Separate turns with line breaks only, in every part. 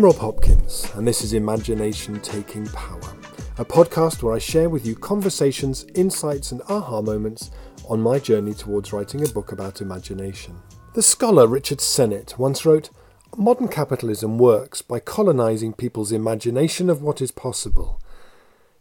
I'm Rob Hopkins, and this is Imagination Taking Power, a podcast where I share with you conversations, insights, and aha moments on my journey towards writing a book about imagination. The scholar Richard Sennett once wrote Modern capitalism works by colonizing people's imagination of what is possible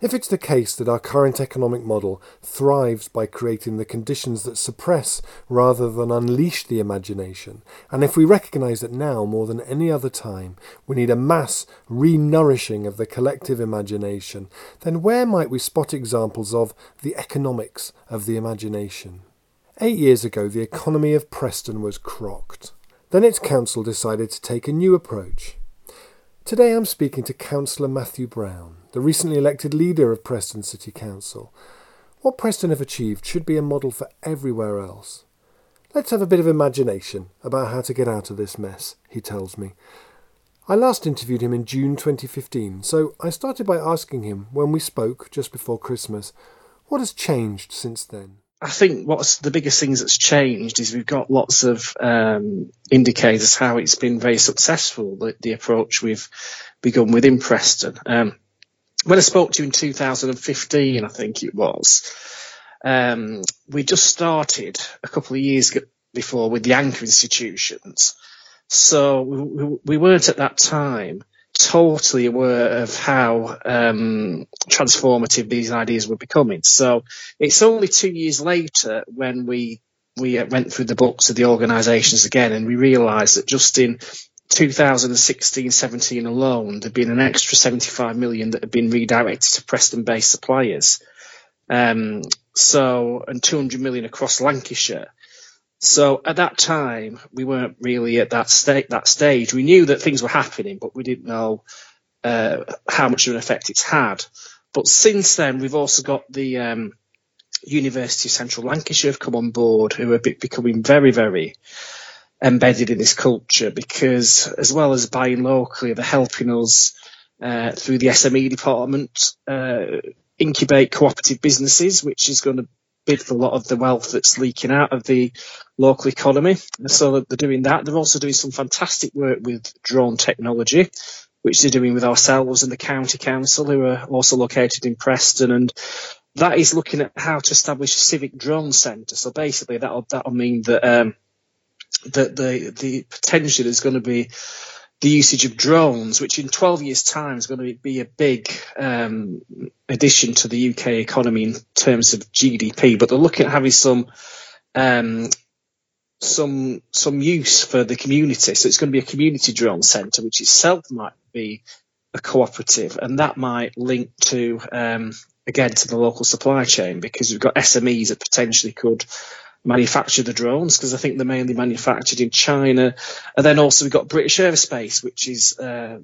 if it's the case that our current economic model thrives by creating the conditions that suppress rather than unleash the imagination, and if we recognise that now more than any other time we need a mass re-nourishing of the collective imagination, then where might we spot examples of the economics of the imagination? Eight years ago the economy of Preston was crocked. Then its council decided to take a new approach. Today I'm speaking to Councillor Matthew Brown the recently elected leader of Preston City Council. What Preston have achieved should be a model for everywhere else. Let's have a bit of imagination about how to get out of this mess, he tells me. I last interviewed him in June 2015, so I started by asking him when we spoke just before Christmas, what has changed since then?
I think what's the biggest things that's changed is we've got lots of um, indicators how it's been very successful, the, the approach we've begun within Preston. Um, when I spoke to you in 2015, I think it was, um, we just started a couple of years before with the anchor institutions. So we, we weren't at that time totally aware of how um, transformative these ideas were becoming. So it's only two years later when we we went through the books of the organisations again, and we realised that just in 2016-17 alone, there'd been an extra 75 million that had been redirected to Preston-based suppliers. Um, so, and 200 million across Lancashire. So at that time, we weren't really at that state, that stage. We knew that things were happening, but we didn't know uh, how much of an effect it's had. But since then, we've also got the um, University of Central Lancashire have come on board, who are becoming very, very embedded in this culture because as well as buying locally, they're helping us uh, through the SME department uh, incubate cooperative businesses, which is going to bid for a lot of the wealth that's leaking out of the local economy. So they're doing that. They're also doing some fantastic work with drone technology, which they're doing with ourselves and the county council, who are also located in Preston. And that is looking at how to establish a civic drone centre. So basically, that'll that'll mean that um, that the the potential is going to be the usage of drones, which in 12 years' time is going to be a big um, addition to the UK economy in terms of GDP. But they're looking at having some um, some some use for the community. So it's going to be a community drone centre, which itself might be a cooperative, and that might link to um, again to the local supply chain because we've got SMEs that potentially could manufacture the drones because I think they're mainly manufactured in China. And then also we've got British Aerospace, which is uh,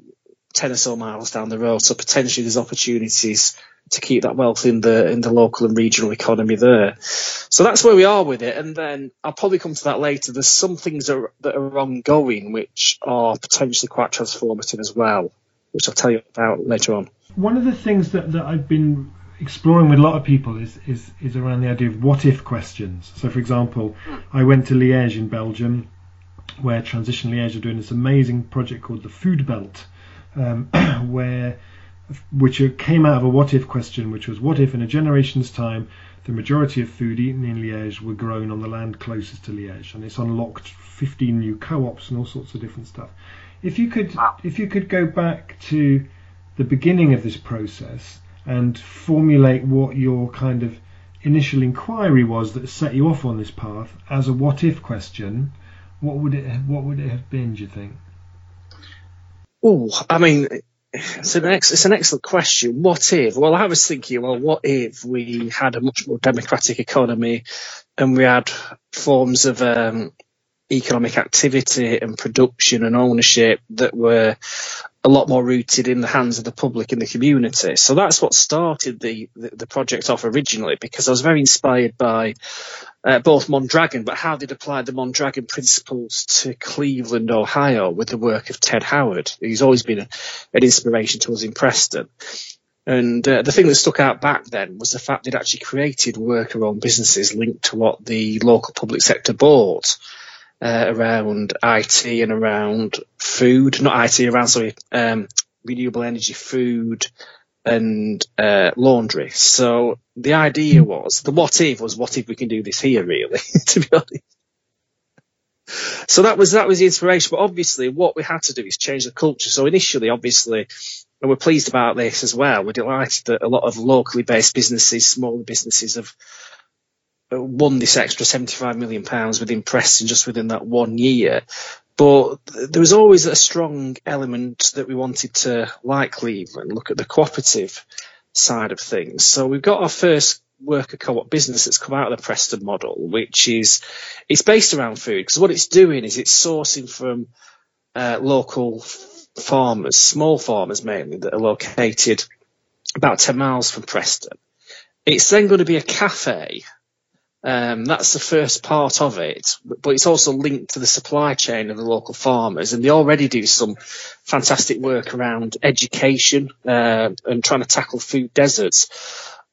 10 or so miles down the road. So potentially there's opportunities to keep that wealth in the in the local and regional economy there. So that's where we are with it. And then I'll probably come to that later. There's some things that are, that are ongoing which are potentially quite transformative as well, which I'll tell you about later on.
One of the things that, that I've been exploring with a lot of people is, is, is around the idea of what if questions. So, for example, I went to Liège in Belgium, where Transition Liège are doing this amazing project called the Food Belt, um, where which came out of a what if question, which was what if in a generation's time the majority of food eaten in Liège were grown on the land closest to Liège, and it's unlocked 15 new co-ops and all sorts of different stuff. If you could, if you could go back to the beginning of this process and formulate what your kind of initial inquiry was that set you off on this path as a what if question, what would it what would it have been? Do you think?
Oh, I mean, it's an, ex- it's an excellent question. What if? Well, I was thinking, well, what if we had a much more democratic economy and we had forms of um, economic activity and production and ownership that were a lot more rooted in the hands of the public and the community. So that's what started the, the, the project off originally because I was very inspired by uh, both Mondragon, but how they'd applied the Mondragon principles to Cleveland, Ohio with the work of Ted Howard. He's always been a, an inspiration to us in Preston. And uh, the thing that stuck out back then was the fact they'd actually created worker-owned businesses linked to what the local public sector bought. Uh, around IT and around food, not IT, around sorry, um, renewable energy, food, and uh, laundry. So the idea was the what if was what if we can do this here, really, to be honest. So that was that was the inspiration. But obviously, what we had to do is change the culture. So initially, obviously, and we're pleased about this as well. We're delighted that a lot of locally based businesses, smaller businesses, have won this extra 75 million pounds within Preston just within that one year. But there was always a strong element that we wanted to, like Cleveland, look at the cooperative side of things. So we've got our first worker co-op business that's come out of the Preston model, which is it's based around food because what it's doing is it's sourcing from uh, local farmers, small farmers mainly, that are located about 10 miles from Preston. It's then going to be a cafe um, that's the first part of it, but it's also linked to the supply chain of the local farmers, and they already do some fantastic work around education uh, and trying to tackle food deserts.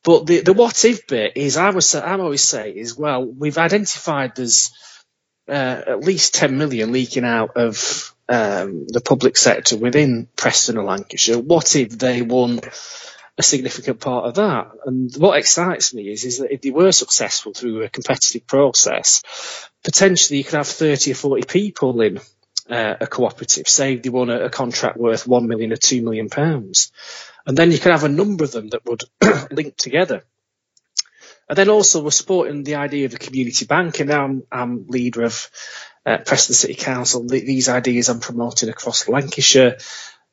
But the, the what if bit is, I was I always say is well, we've identified there's uh, at least 10 million leaking out of um, the public sector within Preston and Lancashire. What if they won a significant part of that. And what excites me is, is that if they were successful through a competitive process, potentially you could have 30 or 40 people in uh, a cooperative, say they won a, a, contract worth 1 million or 2 million pounds. And then you could have a number of them that would link together. And then also we're supporting the idea of a community bank, and I'm, I'm leader of uh, Preston City Council. These ideas I'm promoting across Lancashire.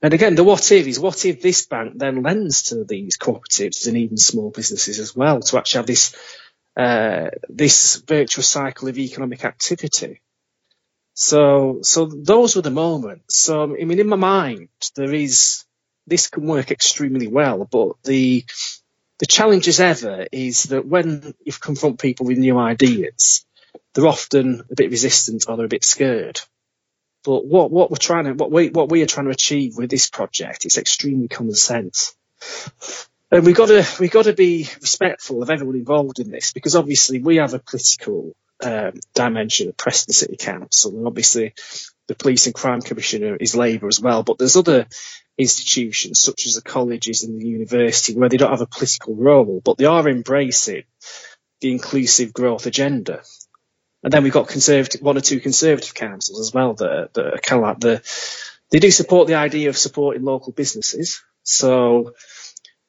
And again, the what if is what if this bank then lends to these cooperatives and even small businesses as well to actually have this uh, this virtuous cycle of economic activity. So, so those were the moments. So, I mean, in my mind, there is this can work extremely well, but the the challenge as ever is that when you confront people with new ideas, they're often a bit resistant or they're a bit scared. But what, what we're trying to, what we, what we are trying to achieve with this project is extremely common sense. And we've got to, we've got to be respectful of everyone involved in this because obviously we have a political um, dimension at Preston City Council and obviously the Police and Crime Commissioner is Labour as well. But there's other institutions such as the colleges and the university where they don't have a political role, but they are embracing the inclusive growth agenda. And then we've got conservative, one or two conservative councils as well that, that are kind of like the, they do support the idea of supporting local businesses. So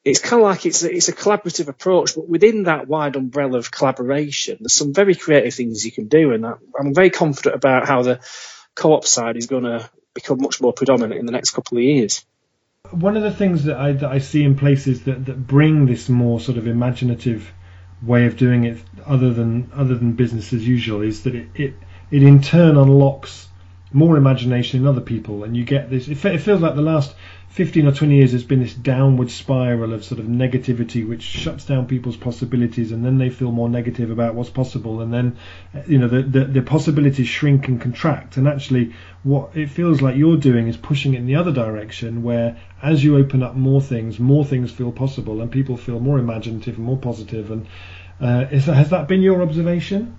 it's kind of like it's a, it's a collaborative approach, but within that wide umbrella of collaboration, there's some very creative things you can do. And I'm very confident about how the co-op side is going to become much more predominant in the next couple of years.
One of the things that I, that I see in places that, that bring this more sort of imaginative way of doing it other than other than business as usual is that it, it, it in turn unlocks more imagination in other people and you get this it, feels like the last 15 or 20 years there's been this downward spiral of sort of negativity which shuts down people's possibilities and then they feel more negative about what's possible and then you know the, the, the possibilities shrink and contract. And actually what it feels like you're doing is pushing it in the other direction where as you open up more things more things feel possible and people feel more imaginative and more positive. and uh, is, has that been your observation?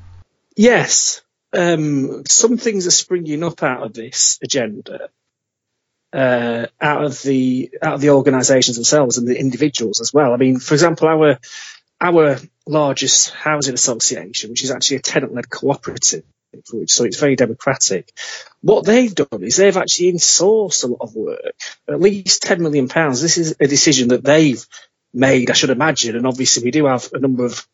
Yes um, some things are springing up out of this agenda uh, out of the out of the organisations themselves and the individuals as well. I mean, for example, our our largest housing association, which is actually a tenant-led cooperative, so it's very democratic. What they've done is they've actually insourced a lot of work, at least ten million pounds. This is a decision that they've made, I should imagine, and obviously we do have a number of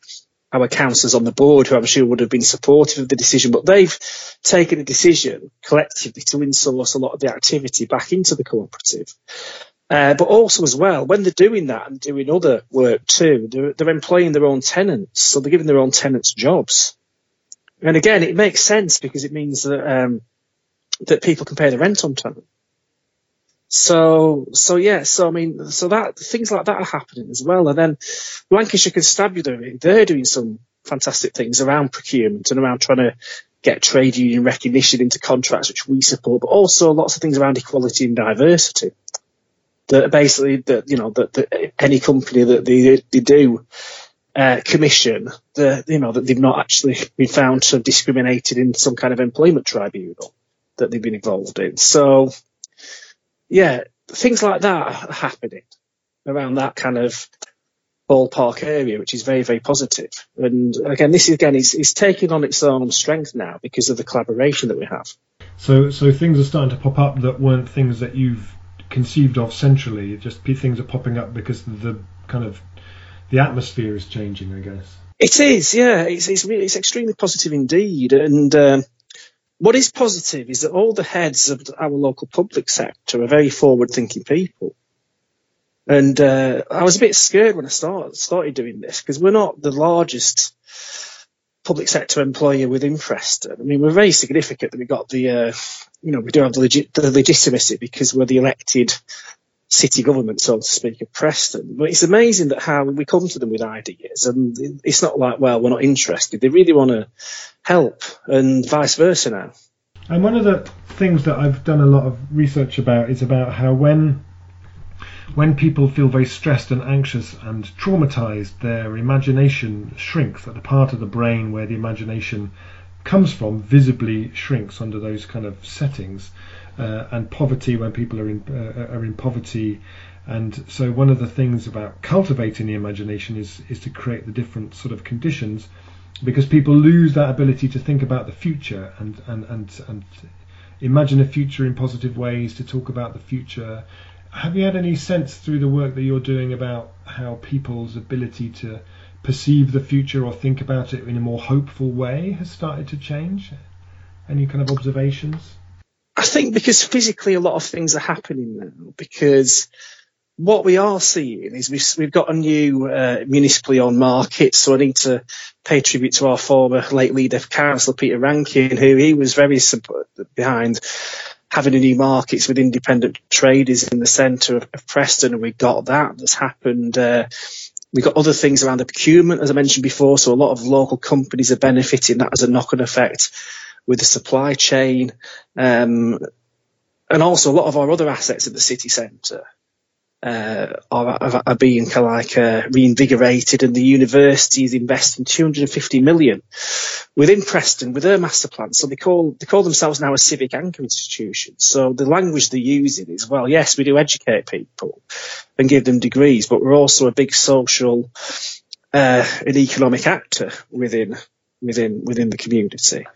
our councillors on the board who I'm sure would have been supportive of the decision, but they've taken a decision collectively to insource a lot of the activity back into the cooperative. Uh, but also as well, when they're doing that and doing other work too, they're, they're employing their own tenants, so they're giving their own tenants jobs. And again, it makes sense because it means that um, that people can pay the rent on time. So, so yeah, so I mean, so that things like that are happening as well. And then Lancashire Constabulary, they're doing some fantastic things around procurement and around trying to get trade union recognition into contracts, which we support, but also lots of things around equality and diversity. That basically, that you know, that, that any company that they they do uh, commission, the, you know, that they've not actually been found to have discriminated in some kind of employment tribunal that they've been involved in. So, yeah, things like that are happening around that kind of ballpark area, which is very, very positive. And again, this again is, is taking on its own strength now because of the collaboration that we have.
So, so things are starting to pop up that weren't things that you've conceived of centrally. Just things are popping up because the kind of the atmosphere is changing, I guess.
It is, yeah. It's it's really it's extremely positive indeed. And um, what is positive is that all the heads of our local public sector are very forward-thinking people. And uh, I was a bit scared when I started started doing this because we're not the largest public sector employer within Preston. I mean, we're very significant that we got the, uh, you know, we do have the, legit, the legitimacy because we're the elected city government, so to speak, of Preston. But it's amazing that how we come to them with ideas, and it's not like, well, we're not interested. They really want to help, and vice versa now.
And one of the things that I've done a lot of research about is about how when when people feel very stressed and anxious and traumatized, their imagination shrinks. at the part of the brain where the imagination comes from visibly shrinks under those kind of settings. Uh, and poverty when people are in uh, are in poverty, and so one of the things about cultivating the imagination is is to create the different sort of conditions, because people lose that ability to think about the future and and and and imagine a future in positive ways, to talk about the future, have you had any sense through the work that you're doing about how people's ability to perceive the future or think about it in a more hopeful way has started to change? Any kind of observations?
I think because physically a lot of things are happening now. Because what we are seeing is we've, got a new uh, municipally owned market, so I need to pay tribute to our former late leader, Councillor Peter Rankin, who he was very behind having a new markets with independent traders in the centre of, of, Preston, and we got that. That's happened. Uh, we got other things around the procurement, as I mentioned before. So a lot of local companies are benefiting. That has a knock-on effect with the supply chain, um, and also a lot of our other assets at the city centre uh, are, being kind of like uh, reinvigorated, and the university is investing 250 million within Preston with their master plan. So they call they call themselves now a civic anchor institution. So the language they're using is well, yes, we do educate people and give them degrees, but we're also a big social uh, and economic actor within within within the community.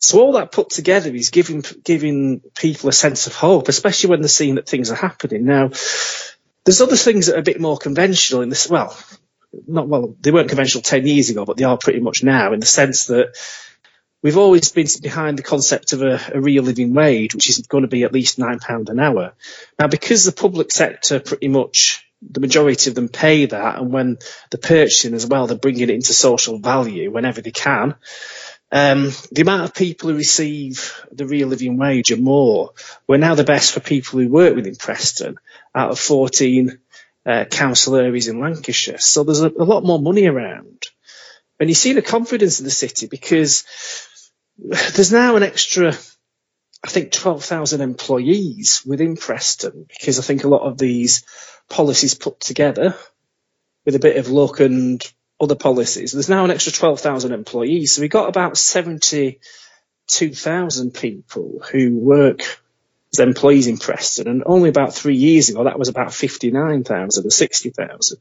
So all that put together is giving giving people a sense of hope, especially when they're seeing that things are happening now there's other things that are a bit more conventional in this. Well, not well, they weren't conventional 10 years ago, but they are pretty much now in the sense that we've always been behind the concept of a, a real living wage, which is going to be at least £9 an hour. Now, because the public sector pretty much the majority of them pay that, and when they're purchasing as well, they're bringing it into social value whenever they can. Um, the amount of people who receive the real living wage are more. We're now the best for people who work within Preston out of 14 uh, council areas in Lancashire. So there's a, a, lot more money around. And you see the confidence of the city because there's now an extra, I think, 12,000 employees within Preston because I think a lot of these policies put together with a bit of luck and other policies. There's now an extra 12,000 employees. So we've got about 72,000 people who work as employees in Preston. And only about three years ago, that was about 59,000 or 60,000.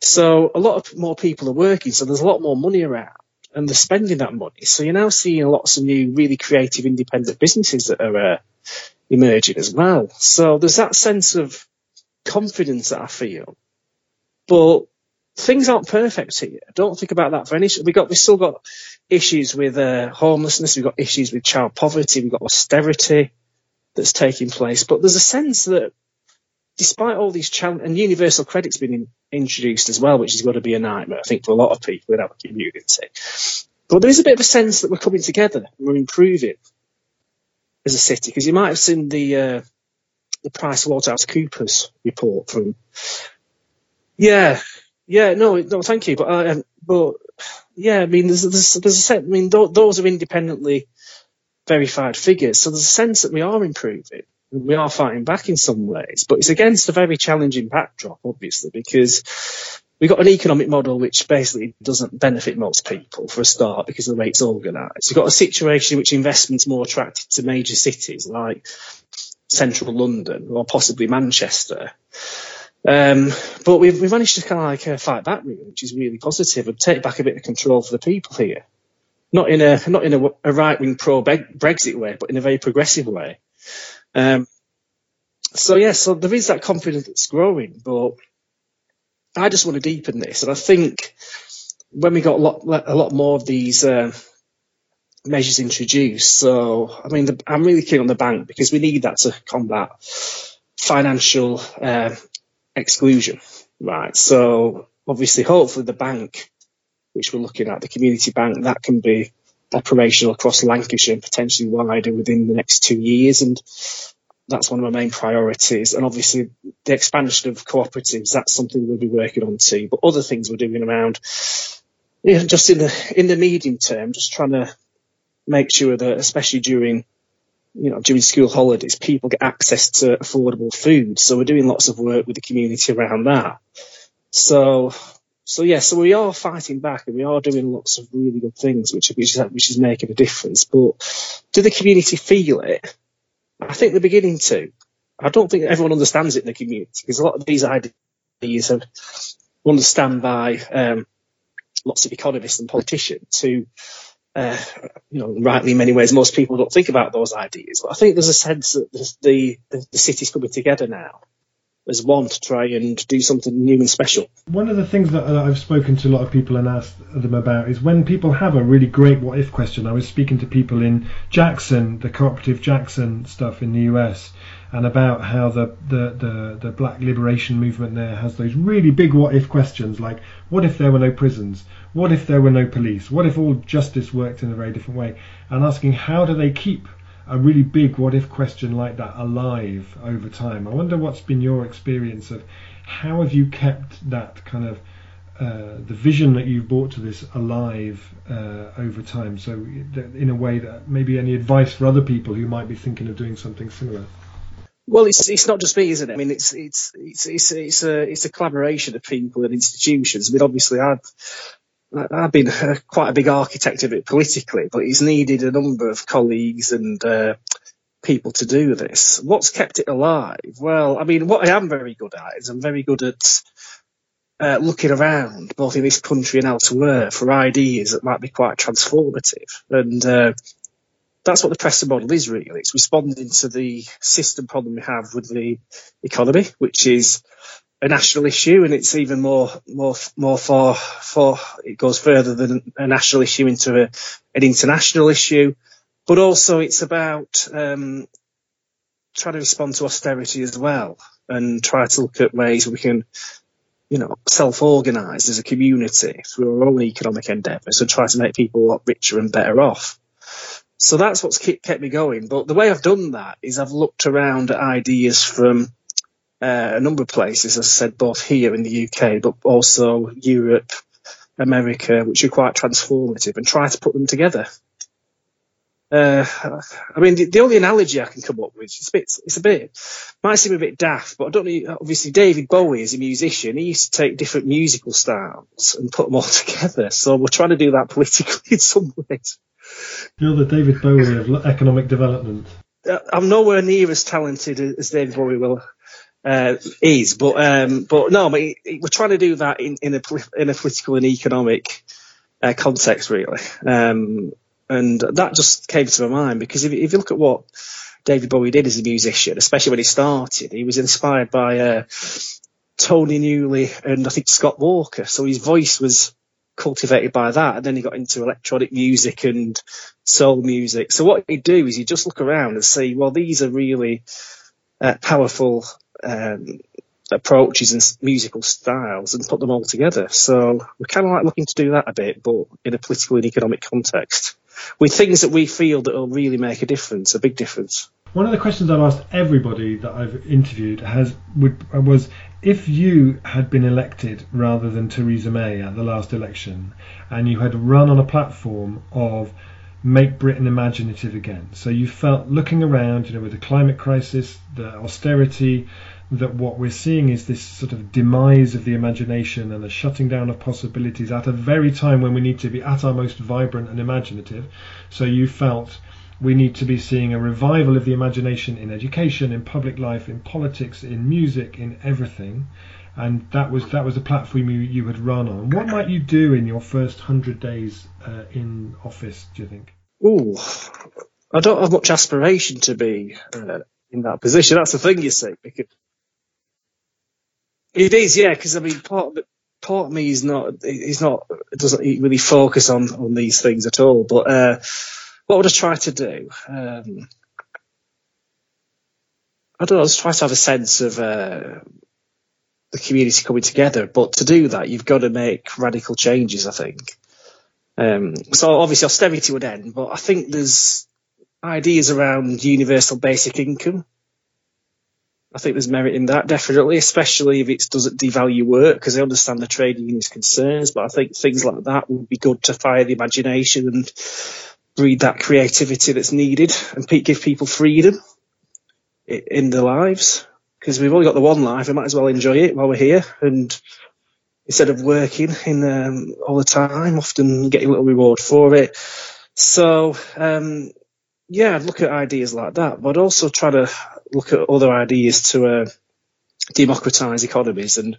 So a lot of more people are working. So there's a lot more money around and they're spending that money. So you're now seeing lots of new, really creative, independent businesses that are uh, emerging as well. So there's that sense of confidence that I feel. But things aren't perfect here. Don't think about that for any. We got we still got issues with uh, homelessness. We've got issues with child poverty. We've got austerity that's taking place. But there's a sense that despite all these challenges, and universal credit's been in, introduced as well, which is going to be a nightmare, I think, for a lot of people in our community. But there is a bit of a sense that we're coming together, we're improving as a city, because you might have seen the uh, the Price Waterhouse Coopers report from. Yeah, yeah, no, no, thank you, but uh, but yeah, I mean, there's there's, there's a sense. I mean, th- those are independently verified figures, so there's a sense that we are improving. We are fighting back in some ways, but it's against a very challenging backdrop, obviously, because we've got an economic model which basically doesn't benefit most people for a start because of the way it's organised. We've got a situation in which investment's more attracted to major cities like central London or possibly Manchester. Um, but we've, we've managed to kind of like uh, fight back, really, which is really positive, and take back a bit of control for the people here. Not in a not in a, a right wing pro Brexit way, but in a very progressive way. Um, so yeah, so there is that confidence that's growing, but I just want to deepen this, and I think when we got a lot a lot more of these uh, measures introduced, so I mean, the, I'm really keen on the bank because we need that to combat financial uh, exclusion, right? So obviously, hopefully, the bank, which we're looking at, the community bank, that can be operational across Lancashire and potentially wider within the next two years, and that's one of my main priorities. And obviously, the expansion of cooperatives, that's something we'll be working on too. But other things we're doing around, you know, just in the in the medium term, just trying to make sure that, especially during you know, during school holidays, people get access to affordable food. So we're doing lots of work with the community around that. So, so yeah, so we are fighting back and we are doing lots of really good things, which, which is, which is making a difference. But do the community feel it? I think they're beginning to. I don't think everyone understands it in the community because a lot of these ideas are understand by um, lots of economists and politicians who uh, you know, rightly in many ways, most people don't think about those ideas. But I think there's a sense that the, the, the city's coming together now as one to try and do something new and special.
One of the things that uh, I've spoken to a lot of people and asked them about is when people have a really great what if question. I was speaking to people in Jackson, the cooperative Jackson stuff in the US, and about how the, the, the, the black liberation movement there has those really big what if questions like what if there were no prisons? What if there were no police? What if all justice worked in a very different way? And asking how do they keep a really big what if question like that alive over time? I wonder what's been your experience of how have you kept that kind of uh, the vision that you've brought to this alive uh, over time. So, in a way that maybe any advice for other people who might be thinking of doing something similar.
Well, it's it's not just me, isn't it? I mean, it's it's it's it's it's a it's a collaboration of people and institutions. I mean, obviously, I've I've been quite a big architect of it politically, but it's needed a number of colleagues and uh, people to do this. What's kept it alive? Well, I mean, what I am very good at is I'm very good at uh, looking around, both in this country and elsewhere, for ideas that might be quite transformative. And uh, that's what the Preston model is really. It's responding to the system problem we have with the economy, which is a national issue, and it's even more more more far far. It goes further than a national issue into a, an international issue, but also it's about um, trying to respond to austerity as well, and try to look at ways we can, you know, self-organise as a community through our own economic endeavours and try to make people a lot richer and better off. So that's what's kept me going. But the way I've done that is I've looked around at ideas from uh, a number of places, as I said, both here in the UK, but also Europe, America, which are quite transformative, and try to put them together. Uh, I mean, the, the, only analogy I can come up with, it's a bit, it's a bit, might seem a bit daft, but I don't know, obviously David Bowie is a musician, he used to take different musical styles and put them all together. So we're trying to do that politically in some ways.
You're the David Bowie of economic development.
Uh, I'm nowhere near as talented as David Bowie will uh, is, but um, but no, but we're trying to do that in, in a in a political and economic uh, context, really. Um, and that just came to my mind because if, if, you look at what David Bowie did as a musician, especially when he started, he was inspired by uh, Tony Newley and I think Scott Walker. So his voice was cultivated by that. And then he got into electronic music and soul music. So what he'd do is he'd just look around and see, well, these are really uh, powerful um, approaches and musical styles and put them all together. So we're kind of like looking to do that a bit, but in a political and economic context with things that we feel that will really make a difference, a big difference.
One of the questions I've asked everybody that I've interviewed has was if you had been elected rather than Theresa May at the last election, and you had run on a platform of make Britain imaginative again. So you felt looking around, you know, with the climate crisis, the austerity, that what we're seeing is this sort of demise of the imagination and the shutting down of possibilities at a very time when we need to be at our most vibrant and imaginative. So you felt we need to be seeing a revival of the imagination in education, in public life, in politics, in music, in everything. And that was that was a platform you, you had run on. What might you do in your first hundred days uh, in office? Do you think?
Oh, I don't have much aspiration to be uh, in that position. That's the thing, you see. Because it is, yeah. Because I mean, part of part of me is not is not doesn't really focus on on these things at all. But uh, what would I try to do? Um, I don't know. I just try to have a sense of uh, the community coming together. But to do that, you've got to make radical changes. I think. Um, so obviously austerity would end, but I think there's ideas around universal basic income. I think there's merit in that definitely, especially if it doesn't devalue work, because I understand the trade union's concerns. But I think things like that would be good to fire the imagination and breed that creativity that's needed and give people freedom in their lives. Because we've only got the one life, we might as well enjoy it while we're here. And instead of working in um, all the time, often getting a little reward for it. So, um, yeah, I'd look at ideas like that, but also try to look at other ideas to uh, democratise economies and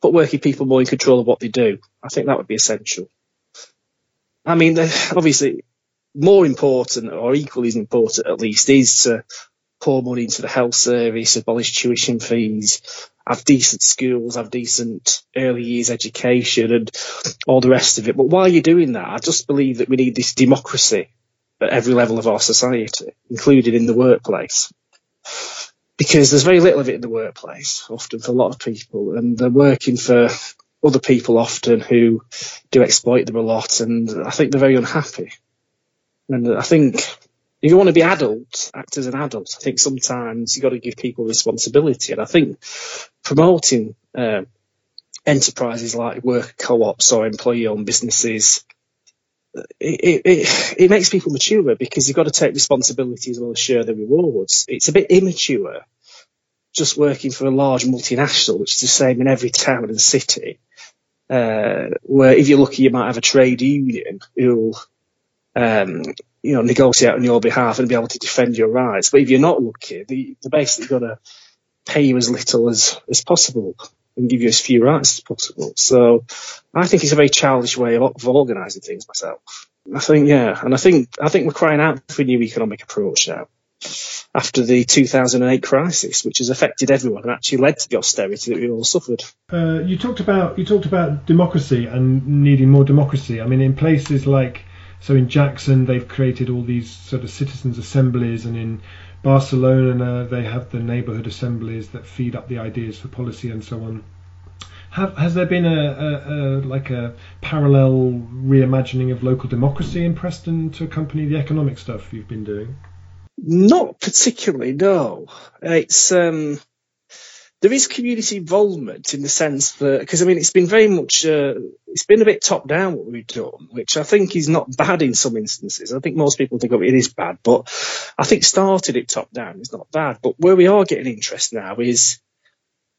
put working people more in control of what they do. I think that would be essential. I mean, obviously, more important or equally as important at least is to pour money into the health service, abolish tuition fees, have decent schools, have decent early years education and all the rest of it. But while you're doing that, I just believe that we need this democracy at every level of our society, including in the workplace. Because there's very little of it in the workplace, often for a lot of people, and they're working for other people often who do exploit them a lot, and I think they're very unhappy. And I think if you want to be adult, act as an adult. I think sometimes you've got to give people responsibility. And I think promoting uh, enterprises like work co-ops or employee-owned businesses, it, it, it makes people mature because you've got to take responsibility as well as share the rewards. It's a bit immature just working for a large multinational, which is the same in every town and city. Uh, where if you're lucky, you might have a trade union who'll um, you know, negotiate on your behalf and be able to defend your rights. But if you're not lucky, they, they're basically going to pay you as little as, as possible and give you as few rights as possible. So I think it's a very childish way of, of organising things myself. I think, yeah, and I think, I think we're crying out for a new economic approach now after the 2008 crisis, which has affected everyone and actually led to the austerity that we all suffered.
Uh, you talked about you talked about democracy and needing more democracy. I mean, in places like so in Jackson, they've created all these sort of citizens' assemblies, and in Barcelona, they have the neighbourhood assemblies that feed up the ideas for policy and so on. Have, has there been a, a, a, like a parallel reimagining of local democracy in Preston to accompany the economic stuff you've been doing?
Not particularly, no. It's um, there is community involvement in the sense that because I mean it's been very much uh, it's been a bit top down what we've done, which I think is not bad in some instances. I think most people think of it, is bad, but I think started it top down is not bad. But where we are getting interest now is.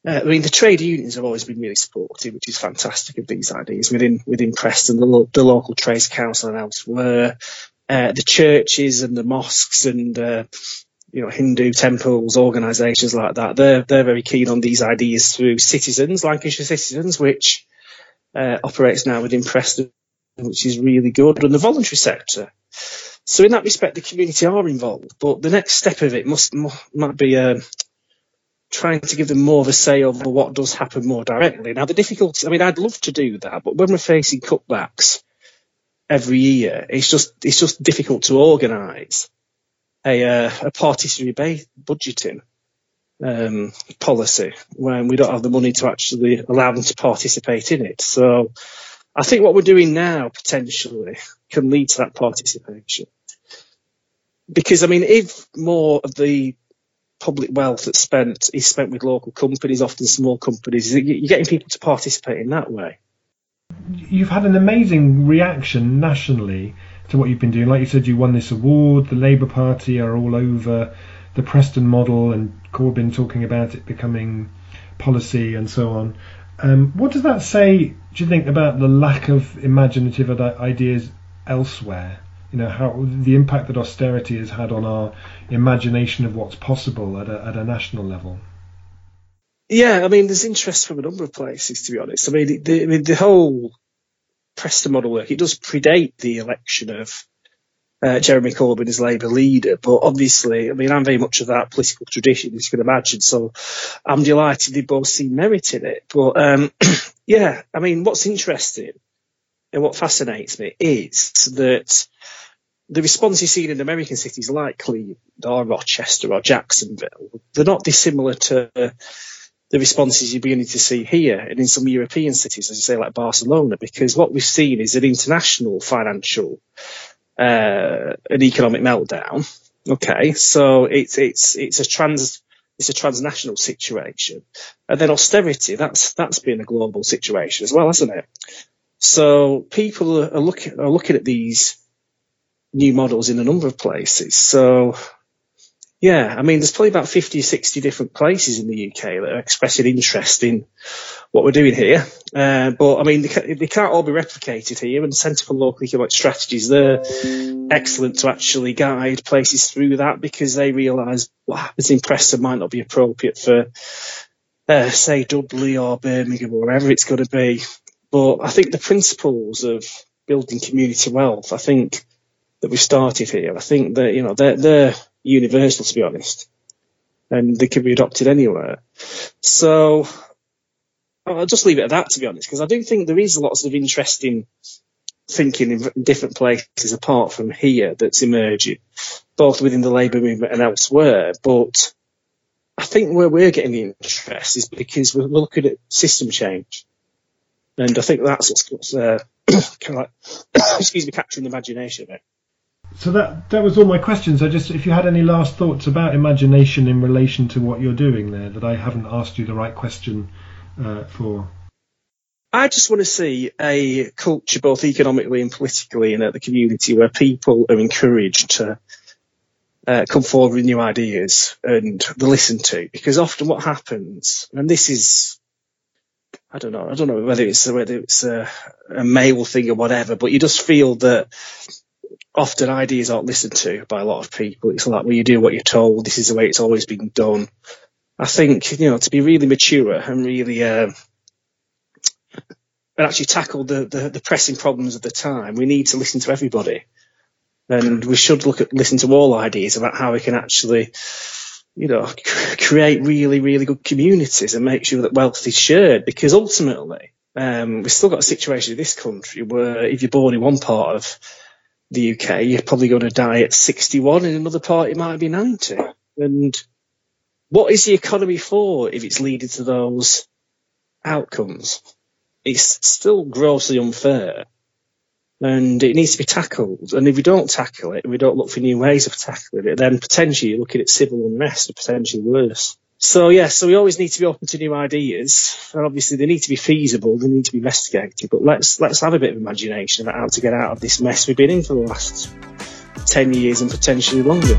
Uh, I mean, the trade unions have always been really supportive, which is fantastic of these ideas within within Preston, the, lo- the local trades council and elsewhere, uh, the churches and the mosques and uh, you know, Hindu temples, organisations like that, they're they're very keen on these ideas through Citizens, Lancashire Citizens, which uh, operates now within Preston, which is really good, and the voluntary sector. So in that respect, the community are involved, but the next step of it must might be uh, trying to give them more of a say over what does happen more directly. Now the difficulty, I mean, I'd love to do that, but when we're facing cutbacks every year, it's just it's just difficult to organise a, uh, a participatory budgeting um, policy when we don't have the money to actually allow them to participate in it. So I think what we're doing now potentially can lead to that participation. Because I mean, if more of the public wealth that's spent is spent with local companies, often small companies, you're getting people to participate in that way.
You've had an amazing reaction nationally to what you've been doing. Like you said, you won this award. The Labour Party are all over the Preston model, and Corbyn talking about it becoming policy and so on. Um, what does that say? Do you think about the lack of imaginative ideas elsewhere? You know how the impact that austerity has had on our imagination of what's possible at a, at a national level.
Yeah, I mean, there's interest from a number of places, to be honest. I mean, the, I mean, the whole Preston model work, it does predate the election of uh, Jeremy Corbyn as Labour leader, but obviously, I mean, I'm very much of that political tradition, as you can imagine, so I'm delighted they both see merit in it. But um, yeah, I mean, what's interesting and what fascinates me is that the response you see in American cities like Cleveland or Rochester or Jacksonville, they're not dissimilar to the responses you're beginning to see here and in some European cities, as you say, like Barcelona, because what we've seen is an international financial uh, an economic meltdown. Okay, so it's it's it's a trans it's a transnational situation, and then austerity that's that's been a global situation as well, hasn't it? So people are, are looking are looking at these new models in a number of places. So yeah, I mean, there's probably about 50 or 60 different places in the UK that are expressing interest in what we're doing here. Uh, but I mean, they, they, can't all be replicated here. And the Centre for Local Economic Strategies, they're excellent to actually guide places through that because they realise what happens in Preston might not be appropriate for, uh, say, Dudley or Birmingham or wherever it's going to be. But I think the principles of building community wealth, I think that we started here, I think that, you know, they're, they're universal, to be honest, and they can be adopted anywhere. So I'll just leave it at that, to be honest, because I do think there is lots of interesting thinking in different places apart from here that's emerging, both within the labour movement and elsewhere. But I think where we're getting the interest is because we're looking at system change. And I think that's what's, uh, kind of like, excuse me, capturing the imagination of it.
So that that was all my questions. I just, if you had any last thoughts about imagination in relation to what you're doing there, that I haven't asked you the right question uh, for.
I just want to see a culture, both economically and politically, in at the community where people are encouraged to uh, come forward with new ideas and they listen to. Because often what happens, and this is, I don't know, I don't know whether it's whether it's a, a male thing or whatever, but you just feel that often ideas aren't listened to by a lot of people. It's like, well, you do what you're told. This is the way it's always been done. I think, you know, to be really mature and really, uh, and actually tackle the, the, the, pressing problems of the time, we need to listen to everybody. And we should look at, listen to all ideas about how we can actually, you know, create really, really good communities and make sure that wealth is shared because ultimately, um, we've still got a situation in this country where if you're born in one part of the UK, you're probably going to die at 61. In another part, it might be 90. And what is the economy for if it's leading to those outcomes? It's still grossly unfair and it needs to be tackled. And if we don't tackle it, and we don't look for new ways of tackling it, then potentially you're looking at civil unrest or potentially worse. So yeah, so we always need to be open to new ideas, and obviously they need to be feasible, they need to be investigated. But let's let's have a bit of imagination about how to get out of this mess we've been in for the last ten years and potentially longer.